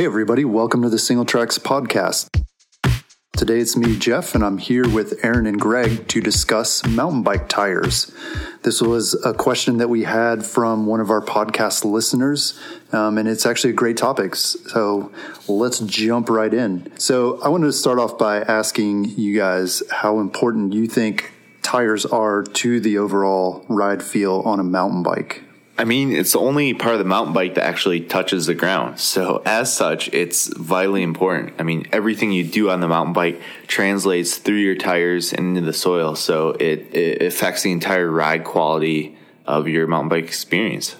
Hey, everybody, welcome to the Singletracks Podcast. Today it's me, Jeff, and I'm here with Aaron and Greg to discuss mountain bike tires. This was a question that we had from one of our podcast listeners, um, and it's actually a great topic. So let's jump right in. So I wanted to start off by asking you guys how important you think tires are to the overall ride feel on a mountain bike. I mean, it's the only part of the mountain bike that actually touches the ground. So, as such, it's vitally important. I mean, everything you do on the mountain bike translates through your tires and into the soil. So, it, it affects the entire ride quality of your mountain bike experience.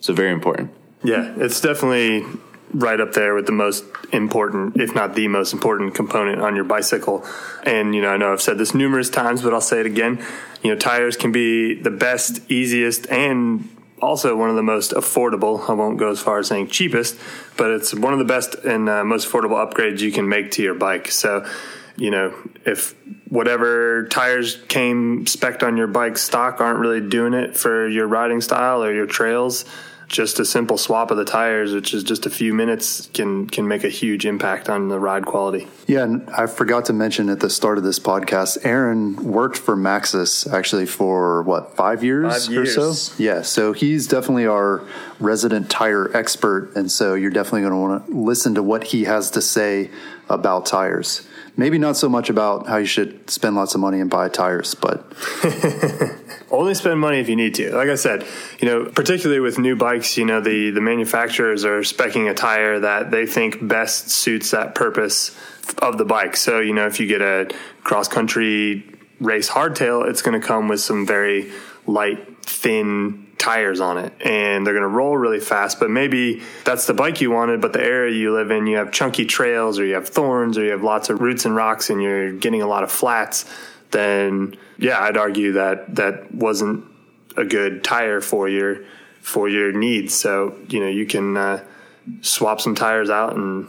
So, very important. Yeah, it's definitely right up there with the most important, if not the most important component on your bicycle. And, you know, I know I've said this numerous times, but I'll say it again. You know, tires can be the best, easiest, and also one of the most affordable. I won't go as far as saying cheapest, but it's one of the best and uh, most affordable upgrades you can make to your bike. So, you know, if whatever tires came spec on your bike stock aren't really doing it for your riding style or your trails, just a simple swap of the tires, which is just a few minutes, can can make a huge impact on the ride quality. Yeah, and I forgot to mention at the start of this podcast, Aaron worked for Maxxis actually for what five years, five years. or so. Yeah, so he's definitely our resident tire expert, and so you're definitely going to want to listen to what he has to say about tires. Maybe not so much about how you should spend lots of money and buy tires, but only spend money if you need to. Like I said, you know, particularly with new bikes, you know, the the manufacturers are specing a tire that they think best suits that purpose of the bike. So, you know, if you get a cross country race hardtail, it's going to come with some very light, thin tires on it and they're going to roll really fast but maybe that's the bike you wanted but the area you live in you have chunky trails or you have thorns or you have lots of roots and rocks and you're getting a lot of flats then yeah i'd argue that that wasn't a good tire for your for your needs. So you know you can uh, swap some tires out and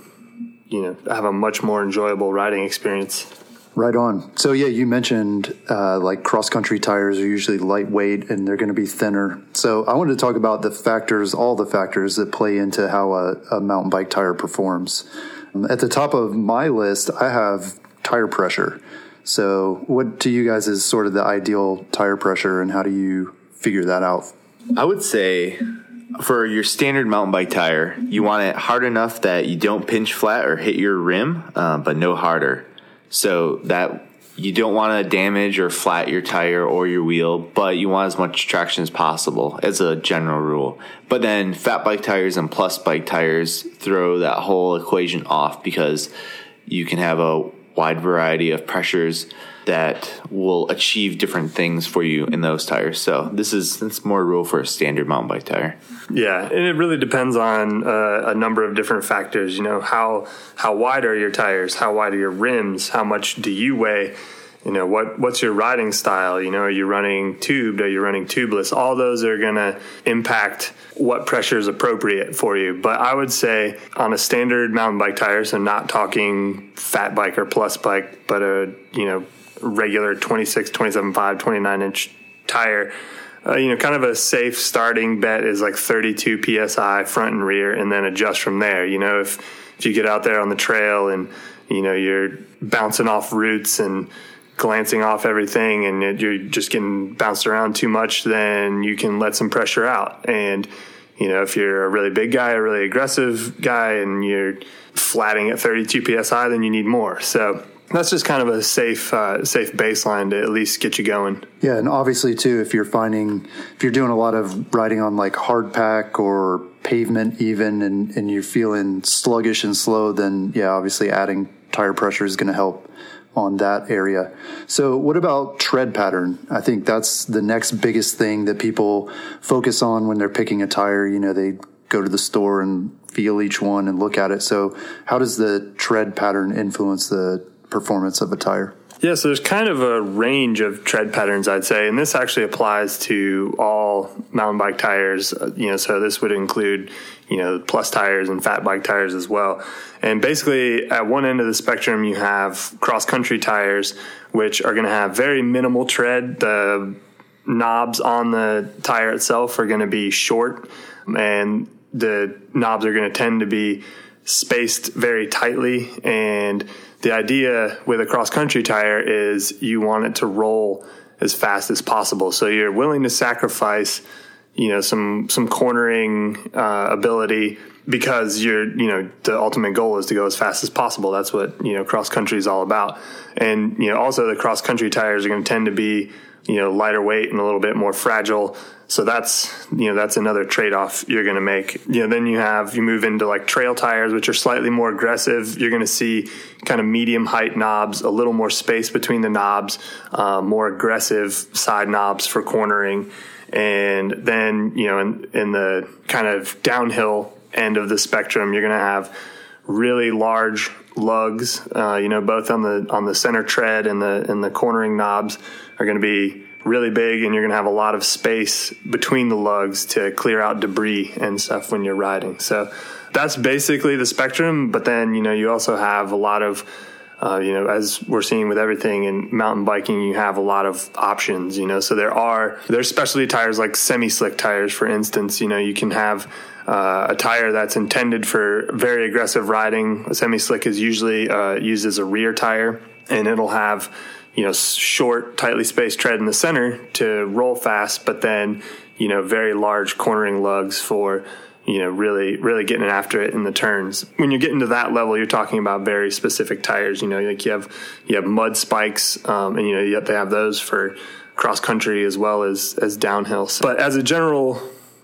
you know have a much more enjoyable riding experience Right on. So yeah, you mentioned uh, like cross country tires are usually lightweight and they're going to be thinner. So I wanted to talk about the factors, all the factors that play into how a, a mountain bike tire performs. At the top of my list, I have tire pressure. So what to you guys is sort of the ideal tire pressure, and how do you figure that out? I would say for your standard mountain bike tire, you want it hard enough that you don't pinch flat or hit your rim, uh, but no harder so that you don't want to damage or flat your tire or your wheel, but you want as much traction as possible as a general rule. But then fat bike tires and plus bike tires throw that whole equation off because you can have a wide variety of pressures that will achieve different things for you in those tires. So this is it's more rule for a standard mountain bike tire. Yeah, and it really depends on uh, a number of different factors. You know how how wide are your tires? How wide are your rims? How much do you weigh? You know what what's your riding style? You know, are you running tubed? Are you running tubeless? All those are going to impact what pressure is appropriate for you. But I would say on a standard mountain bike tire, so not talking fat bike or plus bike, but a you know regular 26, 27.5, 29 inch tire. Uh, you know, kind of a safe starting bet is like 32 psi front and rear, and then adjust from there. You know, if if you get out there on the trail and you know you're bouncing off roots and glancing off everything, and you're just getting bounced around too much, then you can let some pressure out. And you know, if you're a really big guy, a really aggressive guy, and you're flatting at 32 psi, then you need more. So that's just kind of a safe uh, safe baseline to at least get you going. Yeah, and obviously too, if you're finding if you're doing a lot of riding on like hard pack or pavement even, and and you're feeling sluggish and slow, then yeah, obviously adding tire pressure is going to help on that area. So, what about tread pattern? I think that's the next biggest thing that people focus on when they're picking a tire. You know, they go to the store and feel each one and look at it. So, how does the tread pattern influence the performance of a tire? Yeah, so there's kind of a range of tread patterns, I'd say, and this actually applies to all mountain bike tires. Uh, you know, so this would include, you know, plus tires and fat bike tires as well. And basically, at one end of the spectrum, you have cross country tires, which are going to have very minimal tread. The knobs on the tire itself are going to be short, and the knobs are going to tend to be spaced very tightly. And the idea with a cross country tire is you want it to roll as fast as possible. So you're willing to sacrifice, you know, some some cornering uh, ability because you're, you know, the ultimate goal is to go as fast as possible. That's what you know cross country is all about. And you know, also the cross country tires are going to tend to be, you know, lighter weight and a little bit more fragile. So that's you know that's another trade off you're going to make. You know, then you have you move into like trail tires, which are slightly more aggressive. You're going to see kind of medium height knobs, a little more space between the knobs, uh, more aggressive side knobs for cornering, and then you know in, in the kind of downhill end of the spectrum, you're going to have really large lugs. Uh, you know, both on the on the center tread and the and the cornering knobs are going to be really big and you're going to have a lot of space between the lugs to clear out debris and stuff when you're riding. So that's basically the spectrum. But then, you know, you also have a lot of, uh, you know, as we're seeing with everything in mountain biking, you have a lot of options, you know, so there are, there's specialty tires like semi slick tires, for instance, you know, you can have, uh, a tire that's intended for very aggressive riding. A semi slick is usually uh, used as a rear tire and it'll have you know, short, tightly spaced tread in the center to roll fast, but then, you know, very large cornering lugs for, you know, really, really getting after it in the turns. When you're getting to that level, you're talking about very specific tires. You know, like you have you have mud spikes, um, and you know you have to have those for cross country as well as as downhill. But as a general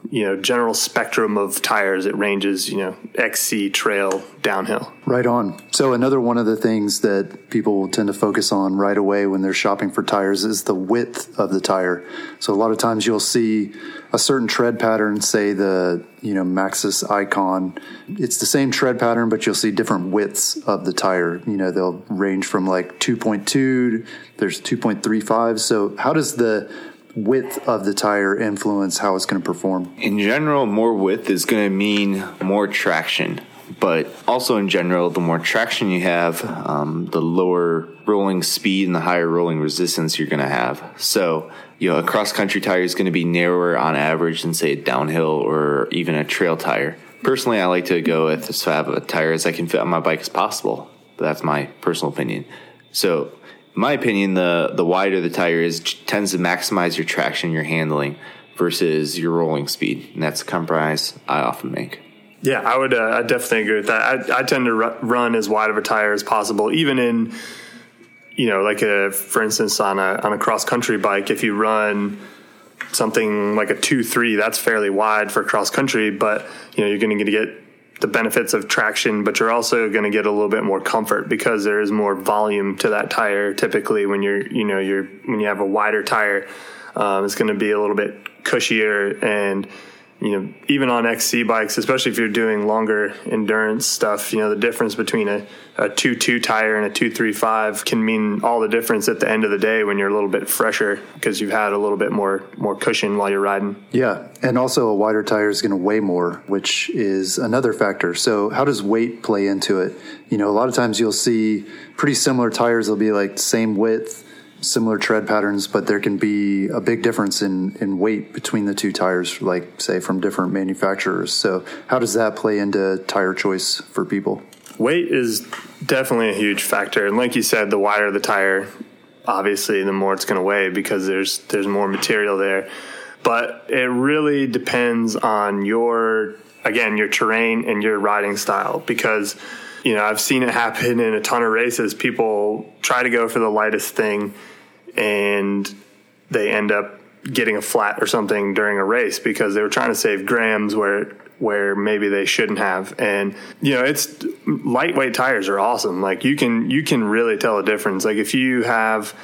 you know general spectrum of tires it ranges you know xc trail downhill. Right on. So another one of the things that people tend to focus on right away when they're shopping for tires is the width of the tire. So a lot of times you'll see a certain tread pattern say the you know maxxis icon. It's the same tread pattern but you'll see different widths of the tire. You know they'll range from like 2.2 there's 2.35 so how does the width of the tire influence how it's going to perform? In general, more width is going to mean more traction. But also, in general, the more traction you have, um, the lower rolling speed and the higher rolling resistance you're going to have. So, you know, a cross country tire is going to be narrower on average than, say, a downhill or even a trail tire. Personally, I like to go with as of a tire as I can fit on my bike as possible. But that's my personal opinion. So, my opinion, the the wider the tire is tends to maximize your traction, your handling versus your rolling speed, and that's a compromise I often make. Yeah, I would. Uh, I definitely agree with that. I, I tend to run as wide of a tire as possible, even in you know, like a for instance on a on a cross country bike. If you run something like a two three, that's fairly wide for cross country, but you know you're going to get the benefits of traction, but you're also going to get a little bit more comfort because there is more volume to that tire. Typically, when you're, you know, you're when you have a wider tire, um, it's going to be a little bit cushier and you know, even on XC bikes, especially if you're doing longer endurance stuff, you know, the difference between a, a 2 2 tire and a 2.35 can mean all the difference at the end of the day when you're a little bit fresher because you've had a little bit more, more cushion while you're riding. Yeah. And also a wider tire is going to weigh more, which is another factor. So how does weight play into it? You know, a lot of times you'll see pretty similar tires. They'll be like same width, similar tread patterns, but there can be a big difference in, in weight between the two tires, like say from different manufacturers. So, how does that play into tire choice for people? Weight is definitely a huge factor, and like you said, the wider the tire, obviously, the more it's going to weigh because there's there's more material there. But it really depends on your again your terrain and your riding style because you know I've seen it happen in a ton of races. People try to go for the lightest thing and they end up getting a flat or something during a race because they were trying to save grams where where maybe they shouldn't have. And you know it's lightweight tires are awesome. Like you can you can really tell a difference. Like if you have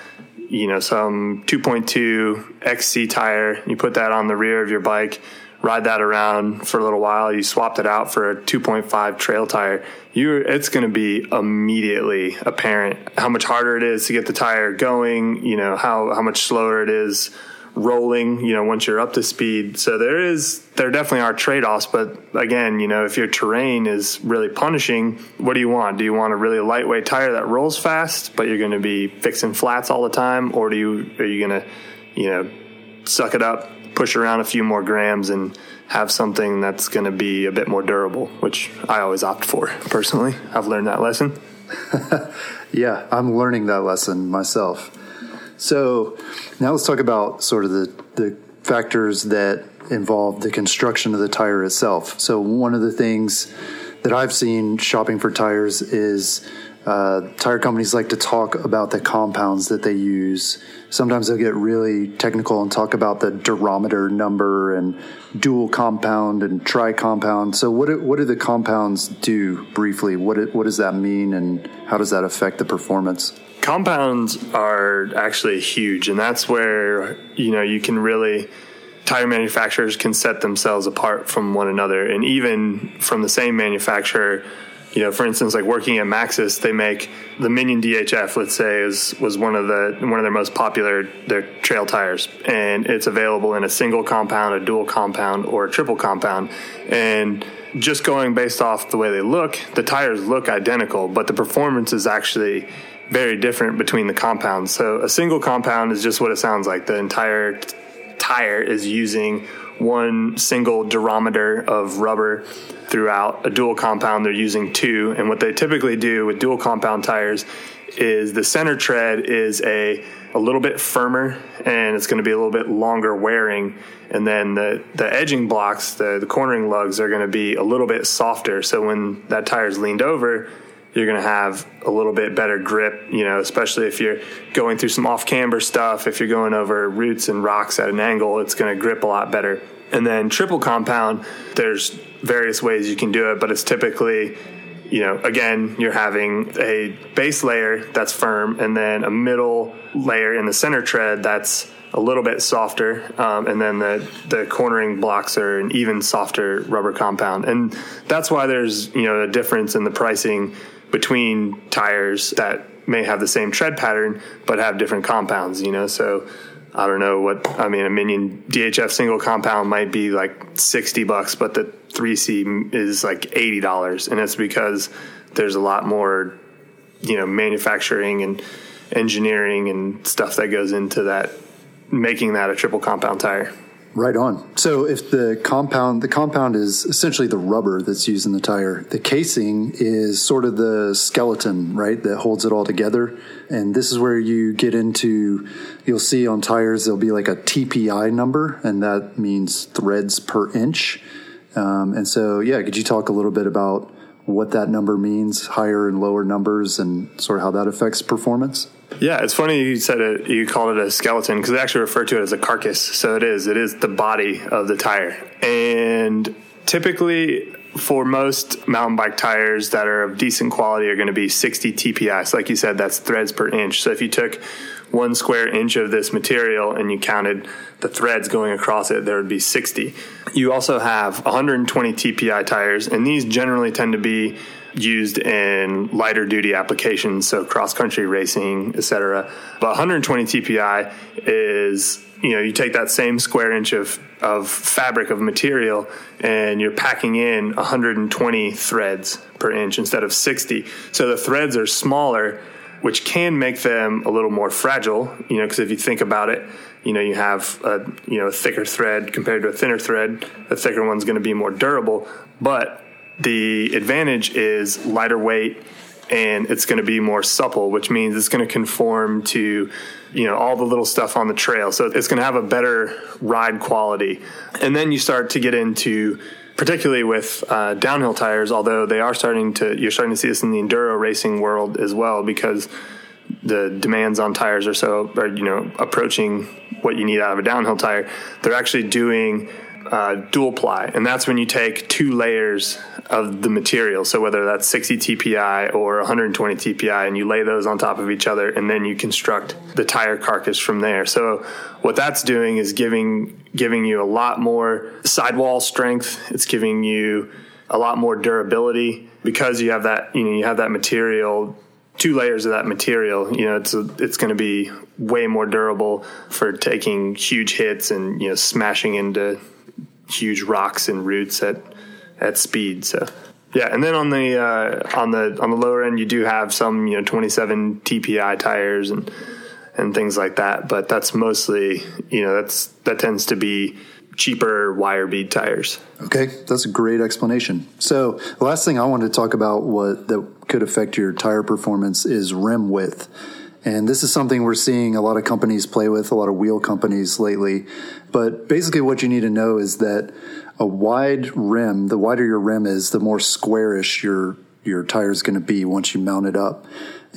you know some 2.2 XC tire you put that on the rear of your bike ride that around for a little while, you swapped it out for a 2.5 trail tire, you it's going to be immediately apparent how much harder it is to get the tire going, you know, how how much slower it is rolling, you know, once you're up to speed. So there is there definitely are trade-offs, but again, you know, if your terrain is really punishing, what do you want? Do you want a really lightweight tire that rolls fast, but you're going to be fixing flats all the time or do you are you going to, you know, suck it up push around a few more grams and have something that's going to be a bit more durable, which I always opt for personally. I've learned that lesson. yeah, I'm learning that lesson myself. So now let's talk about sort of the, the factors that involve the construction of the tire itself. So one of the things that I've seen shopping for tires is uh, tire companies like to talk about the compounds that they use. Sometimes they'll get really technical and talk about the durometer number and dual compound and tri compound. So, what do, what do the compounds do briefly? What what does that mean, and how does that affect the performance? Compounds are actually huge, and that's where you know you can really tire manufacturers can set themselves apart from one another, and even from the same manufacturer you know, for instance, like working at Maxxis, they make the Minion DHF. Let's say is was one of the one of their most popular their trail tires, and it's available in a single compound, a dual compound, or a triple compound. And just going based off the way they look, the tires look identical, but the performance is actually very different between the compounds. So a single compound is just what it sounds like. The entire t- tire is using one single durometer of rubber throughout a dual compound. They're using two and what they typically do with dual compound tires is the center tread is a a little bit firmer and it's going to be a little bit longer wearing and then the the edging blocks the the cornering lugs are going to be a little bit softer. So when that tire is leaned over you're going to have a little bit better grip, you know, especially if you're going through some off camber stuff. If you're going over roots and rocks at an angle, it's going to grip a lot better. And then triple compound, there's various ways you can do it, but it's typically, you know, again, you're having a base layer that's firm and then a middle layer in the center tread that's a little bit softer, um, and then the the cornering blocks are an even softer rubber compound, and that's why there's you know a difference in the pricing between tires that may have the same tread pattern but have different compounds. You know, so I don't know what I mean. A Minion DHF single compound might be like sixty bucks, but the three C is like eighty dollars, and it's because there's a lot more, you know, manufacturing and engineering and stuff that goes into that, making that a triple compound tire. Right on. So if the compound, the compound is essentially the rubber that's used in the tire. The casing is sort of the skeleton, right, that holds it all together. And this is where you get into, you'll see on tires, there'll be like a TPI number, and that means threads per inch. Um, and so, yeah, could you talk a little bit about what that number means, higher and lower numbers, and sort of how that affects performance? Yeah, it's funny you said it. You called it a skeleton because they actually refer to it as a carcass. So it is. It is the body of the tire, and typically for most mountain bike tires that are of decent quality are going to be 60 TPI. So like you said, that's threads per inch. So if you took one square inch of this material and you counted the threads going across it, there would be 60. You also have 120 TPI tires, and these generally tend to be used in lighter duty applications, so cross country racing, etc. But 120 TPI is you know you take that same square inch of of fabric of material and you're packing in 120 threads per inch instead of 60. So the threads are smaller, which can make them a little more fragile. You know, because if you think about it, you know you have a you know a thicker thread compared to a thinner thread. The thicker one's going to be more durable, but the advantage is lighter weight and it's going to be more supple, which means it's going to conform to you know all the little stuff on the trail. So it's going to have a better ride quality. And then you start to get into particularly with uh, downhill tires, although they are starting to you're starting to see this in the enduro racing world as well because the demands on tires are so are you know approaching what you need out of a downhill tire. They're actually doing uh, dual ply, and that's when you take two layers of the material. So whether that's 60 TPI or 120 TPI, and you lay those on top of each other, and then you construct the tire carcass from there. So what that's doing is giving giving you a lot more sidewall strength. It's giving you a lot more durability because you have that you know you have that material two layers of that material you know it's a, it's going to be way more durable for taking huge hits and you know smashing into huge rocks and roots at at speed. So yeah, and then on the uh, on the on the lower end, you do have some you know 27 TPI tires and and things like that. But that's mostly, you know, that's that tends to be cheaper wire bead tires. Okay, that's a great explanation. So the last thing I wanted to talk about what that could affect your tire performance is rim width. And this is something we're seeing a lot of companies play with, a lot of wheel companies lately. But basically what you need to know is that a wide rim, the wider your rim is, the more squarish your your tire is going to be once you mount it up.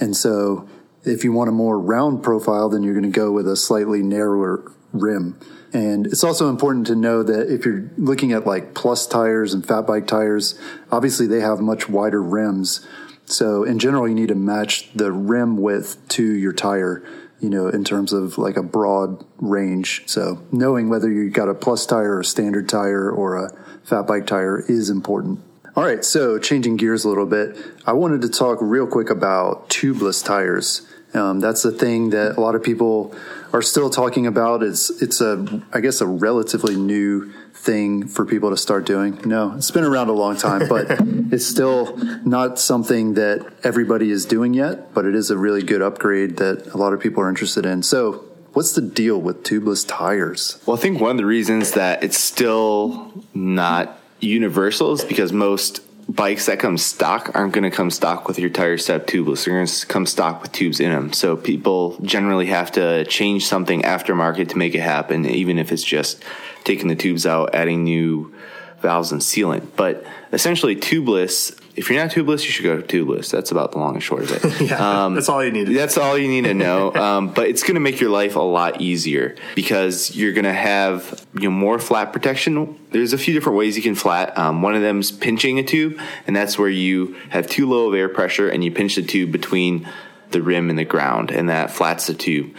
And so if you want a more round profile, then you're going to go with a slightly narrower rim. And it's also important to know that if you're looking at like plus tires and fat bike tires, obviously they have much wider rims. So in general, you need to match the rim width to your tire, you know, in terms of like a broad range. So knowing whether you've got a plus tire or a standard tire or a fat bike tire is important. All right, so changing gears a little bit, I wanted to talk real quick about tubeless tires. Um, that's the thing that a lot of people are still talking about. It's it's a I guess a relatively new thing for people to start doing. No, it's been around a long time, but it's still not something that everybody is doing yet. But it is a really good upgrade that a lot of people are interested in. So. What's the deal with tubeless tires? Well, I think one of the reasons that it's still not universal is because most bikes that come stock aren't going to come stock with your tire step tubeless. They're going to come stock with tubes in them. So people generally have to change something aftermarket to make it happen, even if it's just taking the tubes out, adding new valves and sealant. But essentially, tubeless. If you're not tubeless, you should go tubeless. That's about the long and short of it. yeah, um, that's all you need. That's all you need to know. um, but it's going to make your life a lot easier because you're going to have you know more flat protection. There's a few different ways you can flat. Um, one of them is pinching a tube, and that's where you have too low of air pressure and you pinch the tube between the rim and the ground, and that flats the tube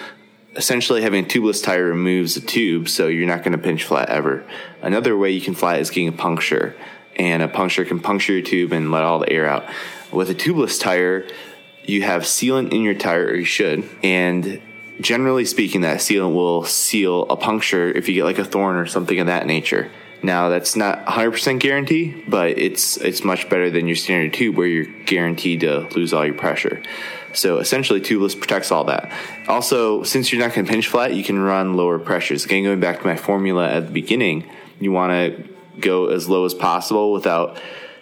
essentially having a tubeless tire removes the tube, so you're not going to pinch flat ever. Another way you can flat is getting a puncture, and a puncture can puncture your tube and let all the air out. With a tubeless tire, you have sealant in your tire, or you should, and generally speaking, that sealant will seal a puncture if you get like a thorn or something of that nature. Now that's not 100% guarantee, but it's it's much better than your standard tube where you're guaranteed to lose all your pressure. So essentially, tubeless protects all that. Also, since you're not going to pinch flat, you can run lower pressures. Again, going back to my formula at the beginning, you want to go as low as possible without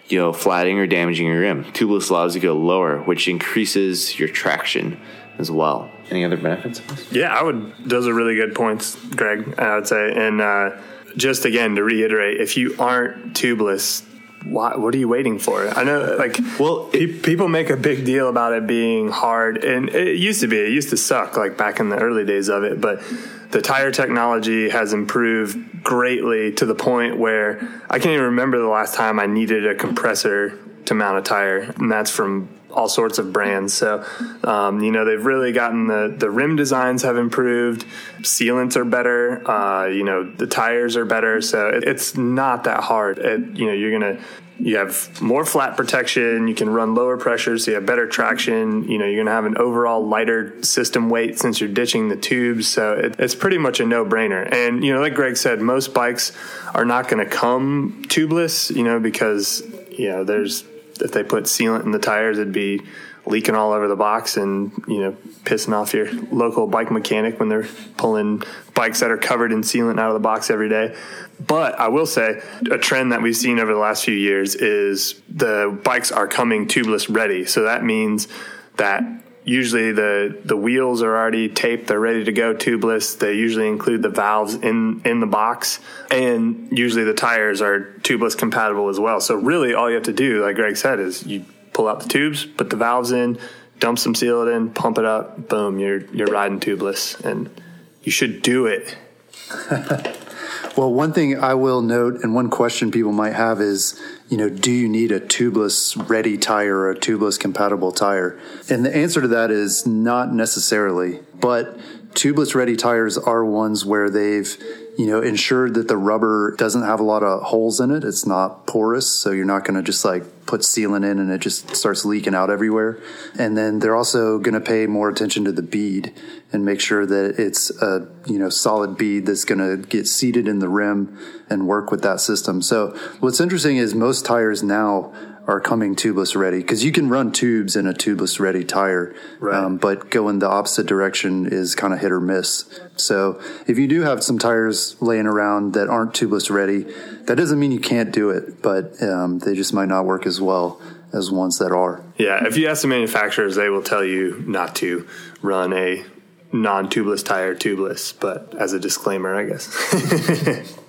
you know flatting or damaging your rim. Tubeless allows you to go lower, which increases your traction as well. Any other benefits? Yeah, I would. Those are really good points, Greg. I would say, and uh, just again to reiterate, if you aren't tubeless, why, what are you waiting for? I know, like, well, it, people make a big deal about it being hard, and it used to be. It used to suck, like back in the early days of it. But the tire technology has improved greatly to the point where I can't even remember the last time I needed a compressor to mount a tire, and that's from all sorts of brands. So, um, you know, they've really gotten the, the rim designs have improved, sealants are better, uh, you know, the tires are better. So it, it's not that hard. It, you know, you're going to, you have more flat protection. You can run lower pressures. So you have better traction. You know, you're going to have an overall lighter system weight since you're ditching the tubes. So it, it's pretty much a no brainer. And, you know, like Greg said, most bikes are not going to come tubeless, you know, because, you know, there's, if they put sealant in the tires, it'd be leaking all over the box and you know pissing off your local bike mechanic when they're pulling bikes that are covered in sealant out of the box every day. But I will say a trend that we've seen over the last few years is the bikes are coming tubeless ready. So that means that usually the the wheels are already taped they're ready to go tubeless. They usually include the valves in in the box. And usually the tires are tubeless compatible as well. So really all you have to do like greg said is you pull out the tubes put the valves in dump some sealant in pump it up boom you're you're riding tubeless. And you should do it well one thing i will note and one question people might have is you know, do you need a tubeless ready tire or a tubeless compatible tire? And the answer to that is not necessarily, but tubeless ready tires are ones where they've, you know, ensured that the rubber doesn't have a lot of holes in it. It's not porous, so you're not going to just like put sealant in and it just starts leaking out everywhere. And then they're also going to pay more attention to the bead and make sure that it's a, you know, solid bead that's going to get seated in the rim and work with that system. So what's interesting is most tires now are coming tubeless ready because you can run tubes in a tubeless ready tire, Right. um, but going the opposite direction is kind of hit or miss. So if you do have some tires laying around that aren't tubeless ready, that doesn't mean you can't do it, but um, they just might not work as well as ones that are. Yeah, if you ask the manufacturers, they will tell you not to run a non-tubeless tire tubeless. But as a disclaimer, I guess.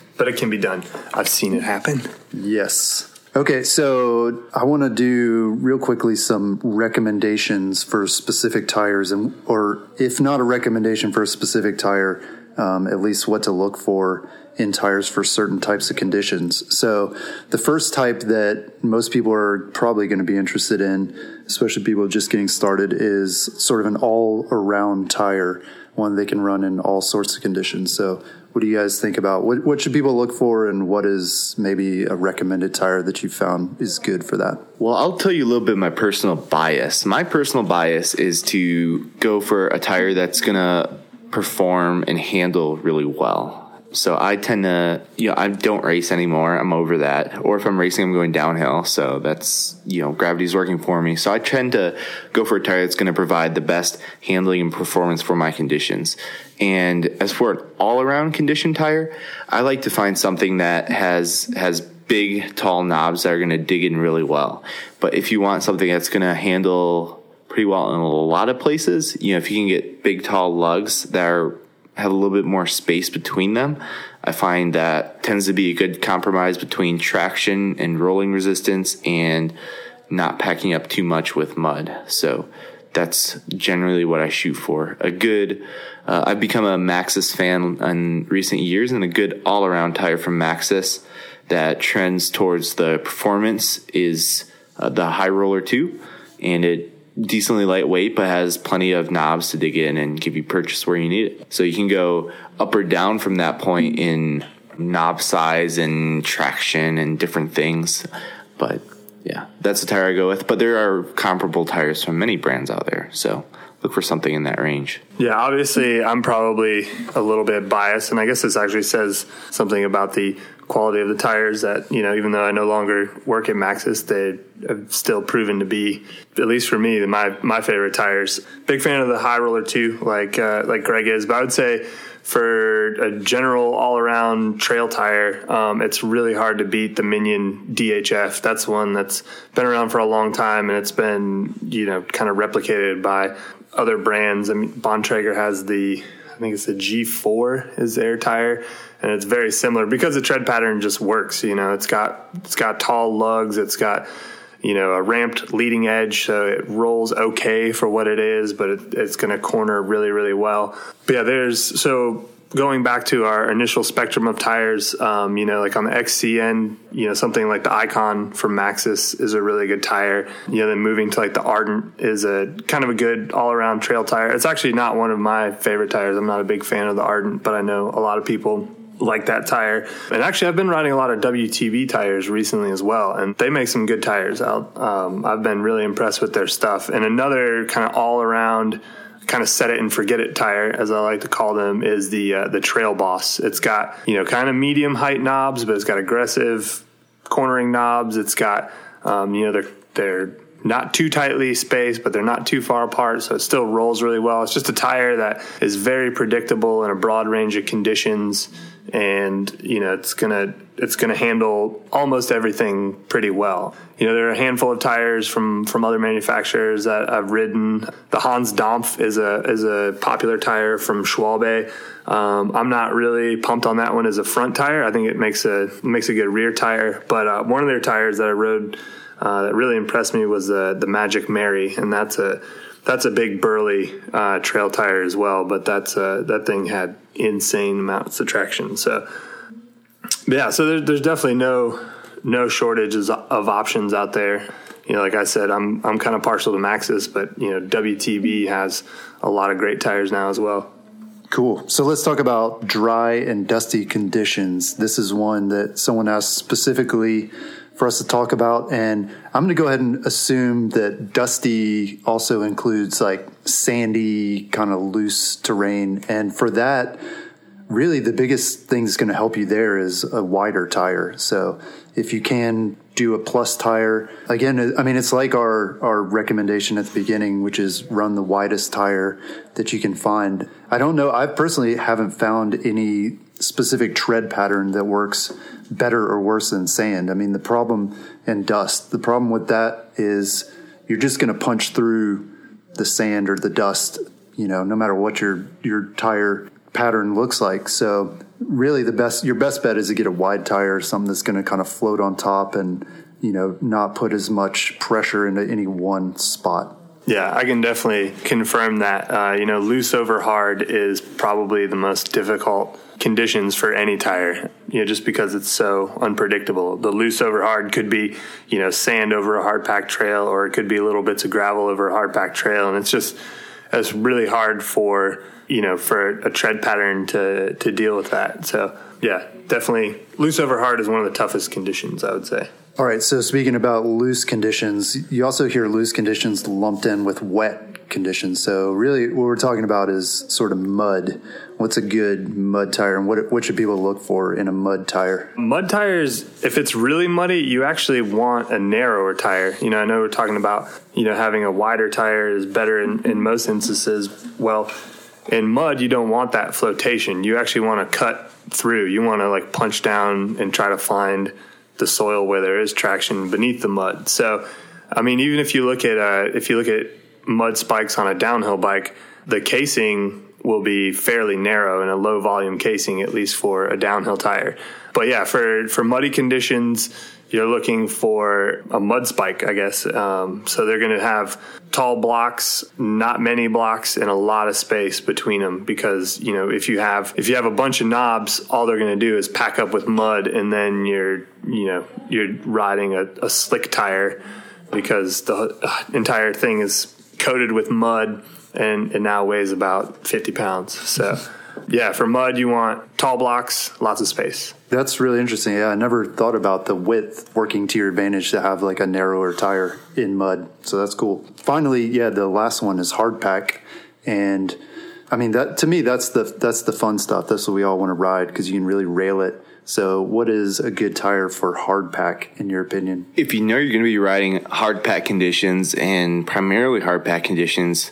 but it can be done. I've seen it happen. Yes. Okay, so I want to do real quickly some recommendations for specific tires, and or if not a recommendation for a specific tire, um, at least what to look for in tires for certain types of conditions. So the first type that most people are probably going to be interested in, especially people just getting started, is sort of an all-around tire, one they can run in all sorts of conditions. So what do you guys think about what what should people look for and what is maybe a recommended tire that you found is good for that? Well, I'll tell you a little bit of my personal bias. My personal bias is to go for a tire that's to perform and handle really well. So I tend to, you know, I don't race anymore. I'm over that. Or if I'm racing, I'm going downhill. So that's, you know, gravity's working for me. So I tend to go for a tire that's going to provide the best handling and performance for my conditions. And as for an all around condition tire, I like to find something that has, has big, tall knobs that are going to dig in really well. But if you want something that's going to handle pretty well in a lot of places, you know, if you can get big, tall lugs that are, have a little bit more space between them, I find that tends to be a good compromise between traction and rolling resistance and not packing up too much with mud. So that's generally what I shoot for. A good, uh, I've become a Maxxis fan in recent years and a good all around tire from Maxxis that trends towards the performance is uh, the High Roller 2 and it decently lightweight but has plenty of knobs to dig in and give you purchase where you need it. So you can go up or down from that point in knob size and traction and different things. But yeah, that's the tire I go with. But there are comparable tires from many brands out there. So look for something in that range. Yeah, obviously, I'm probably a little bit biased, and I guess this actually says something about the quality of the tires that, you know, even though I no longer work at Maxxis, they have still proven to be, at least for me, my, my favorite tires. Big fan of the High Roller 2, like, uh, like Greg is, but I would say for a general all around trail tire, um, it's really hard to beat the Minion DHF. That's one that's been around for a long time and it's been, you know, kind of replicated by other brands. I mean, Bontrager has the, think it's the G4 is their tire, and it's very similar because the tread pattern just works. You know, it's got it's got tall lugs, it's got you know a ramped leading edge, so it rolls okay for what it is, but it, it's going to corner really really well. But yeah, there's so going back to our initial spectrum of tires, um, you know, like on the XC end, you know, something like the Icon from Maxxis is a really good tire. You know, then moving to like the Ardent is a kind of a good all around trail tire. It's actually not one of my favorite tires. I'm not a big fan of the Ardent, but I know a lot of people like that tire. And actually, I've been riding a lot of WTB tires recently as well, and they make some good tires out. Um, I've been really impressed with their stuff. And another kind of all around kind of set it and forget it tire, as I like to call them, is the uh, the Trail Boss. It's got you know kind of medium height knobs, but it's got aggressive cornering knobs. It's got um, you know they're they're not too tightly spaced, but they're not too far apart, so it still rolls really well. It's just a tire that is very predictable in a broad range of conditions, and you know it's gonna it's gonna handle almost everything pretty well. You know there are a handful of tires from from other manufacturers that I've ridden. The Hans Dampf is a is a popular tire from Schwalbe. Um, I'm not really pumped on that one as a front tire. I think it makes a makes a good rear tire, but uh, one of their tires that I rode uh, that really impressed me was the the Magic Mary, and that's a that's a big burly uh, trail tire as well. But that's uh, that thing had insane amounts of traction. So yeah, so there, there's definitely no no shortages of options out there. You know, like I said, I'm I'm kind of partial to Maxxis, but you know WTB has a lot of great tires now as well. Cool. So let's talk about dry and dusty conditions. This is one that someone asked specifically for us to talk about. And I'm going to go ahead and assume that dusty also includes like sandy, kind of loose terrain. And for that, really the biggest thing that's going to help you there is a wider tire. So if you can do a plus tire. Again, uh, I mean, it's like our, our recommendation at the beginning, which is run the widest tire that you can find. I don't know. I personally haven't found any specific tread pattern that works better or worse than sand. I mean, the problem and dust, the problem with that is you're just going to punch through the sand or the dust, you know, no matter what your, your tire pattern looks like. So really the best your best bet is to get a wide tire, something that's going to kind of float on top and you know not put as much pressure into any one spot. Yeah, I can definitely confirm that. Uh, you know, loose over hard is probably the most difficult conditions for any tire. You know, just because it's so unpredictable. The loose over hard could be, you know, sand over a hard packed trail, or it could be little bits of gravel over a hard packed trail, and it's just it's really hard for you know, for a tread pattern to to deal with that. So yeah, definitely loose over hard is one of the toughest conditions, I would say. All right. So speaking about loose conditions, you also hear loose conditions lumped in with wet conditions. So really, what we're talking about is sort of mud. What's a good mud tire, and what what should people look for in a mud tire? Mud tires, if it's really muddy, you actually want a narrower tire. You know, I know we're talking about you know having a wider tire is better in, in most instances. Well, in mud you don't want that flotation you actually want to cut through you want to like punch down and try to find the soil where there is traction beneath the mud. So i mean even if you look at uh, if you look at mud spikes on a downhill bike the casing will be fairly narrow and a low volume casing at least for a downhill tire. But yeah for for muddy conditions you're looking for a mud spike, I guess. Um, so they're going to have tall blocks, not many blocks, and a lot of space between them because you know if you have if you have a bunch of knobs, all they're going to do is pack up with mud, and then you're you know you're riding a, a slick tire because the entire thing is coated with mud and it now weighs about 50 pounds. So yeah, for mud you want tall blocks, lots of space. That's really interesting. Yeah, I never thought about the width working to your advantage to have like a narrower tire in mud. So that's cool. Finally, yeah, the last one is hard pack, and I mean that to me that's the that's the fun stuff. That's what we all want to ride because you can really rail it. So, what is a good tire for hard pack in your opinion? If you know you're going to be riding hard pack conditions and primarily hard pack conditions,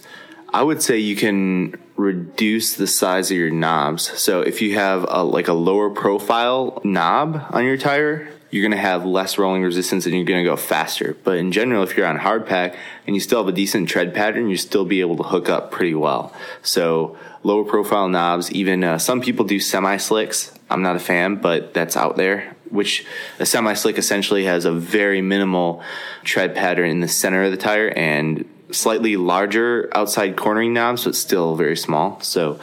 I would say you can reduce the size of your knobs. So if you have a, like a lower profile knob on your tire, you're going to have less rolling resistance and you're going to go faster. But in general, if you're on hard pack and you still have a decent tread pattern, you still be able to hook up pretty well. So lower profile knobs, even uh, some people do semi slicks. I'm not a fan, but that's out there. Which a semi slick essentially has a very minimal tread pattern in the center of the tire and slightly larger outside cornering knobs, but still very small. So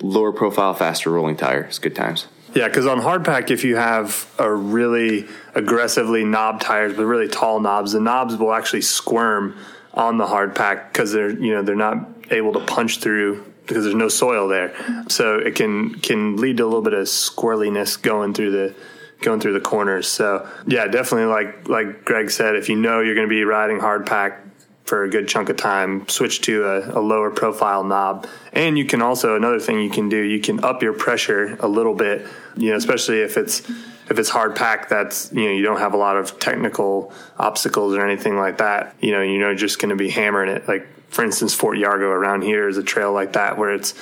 lower profile, faster rolling tire. It's good times. Yeah, because on hardpack, if you have a really aggressively knob tires, but really tall knobs, the knobs will actually squirm on the hardpack because they're you know they're not able to punch through because there's no soil there. So it can can lead to a little bit of squirreliness going through the going through the corners. So yeah, definitely like like Greg said, if you know you're going to be riding hardpack, for a good chunk of time, switch to a, a, lower profile knob. And you can also another thing you can do, you can up your pressure a little bit, you know, especially if it's if it's hard packed that's you know, you don't have a lot of technical obstacles or anything like that. You know, you know just gonna be hammering it. Like for instance, Fort Yargo around here is a trail like that where it's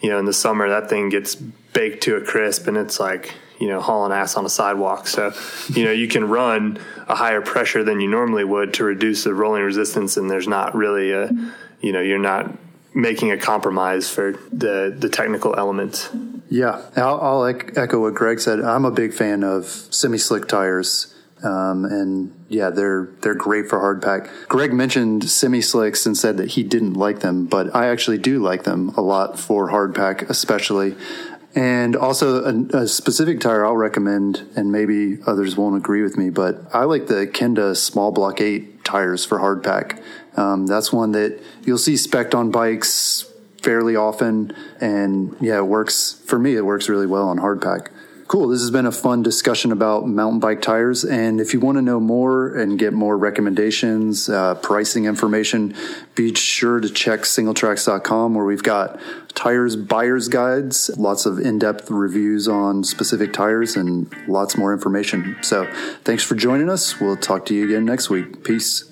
you know, in the summer that thing gets baked to a crisp and it's like you know, hauling ass on a sidewalk. So, you know, you can run a higher pressure than you normally would to reduce the rolling resistance, and there's not really a, you know, you're not making a compromise for the the technical elements. Yeah, I'll, I'll echo what Greg said. I'm a big fan of semi slick tires. Um, and yeah, they're they're great for hard pack. Greg mentioned semi slicks and said that he didn't like them, but I actually do like them a lot for hard pack, especially. And also a, a, specific tire I'll recommend, and maybe others won't agree with me, but I like the Kenda small block eight tires for hard pack. Um, that's one that you'll see specced on bikes fairly often, and yeah, it works for me. It works really well on hard pack. Cool. This has been a fun discussion about mountain bike tires. And if you want to know more and get more recommendations, uh, pricing information, be sure to check singletracks.com where we've got tires buyer's guides, lots of in depth reviews on specific tires, and lots more information. So thanks for joining us. We'll talk to you again next week. Peace.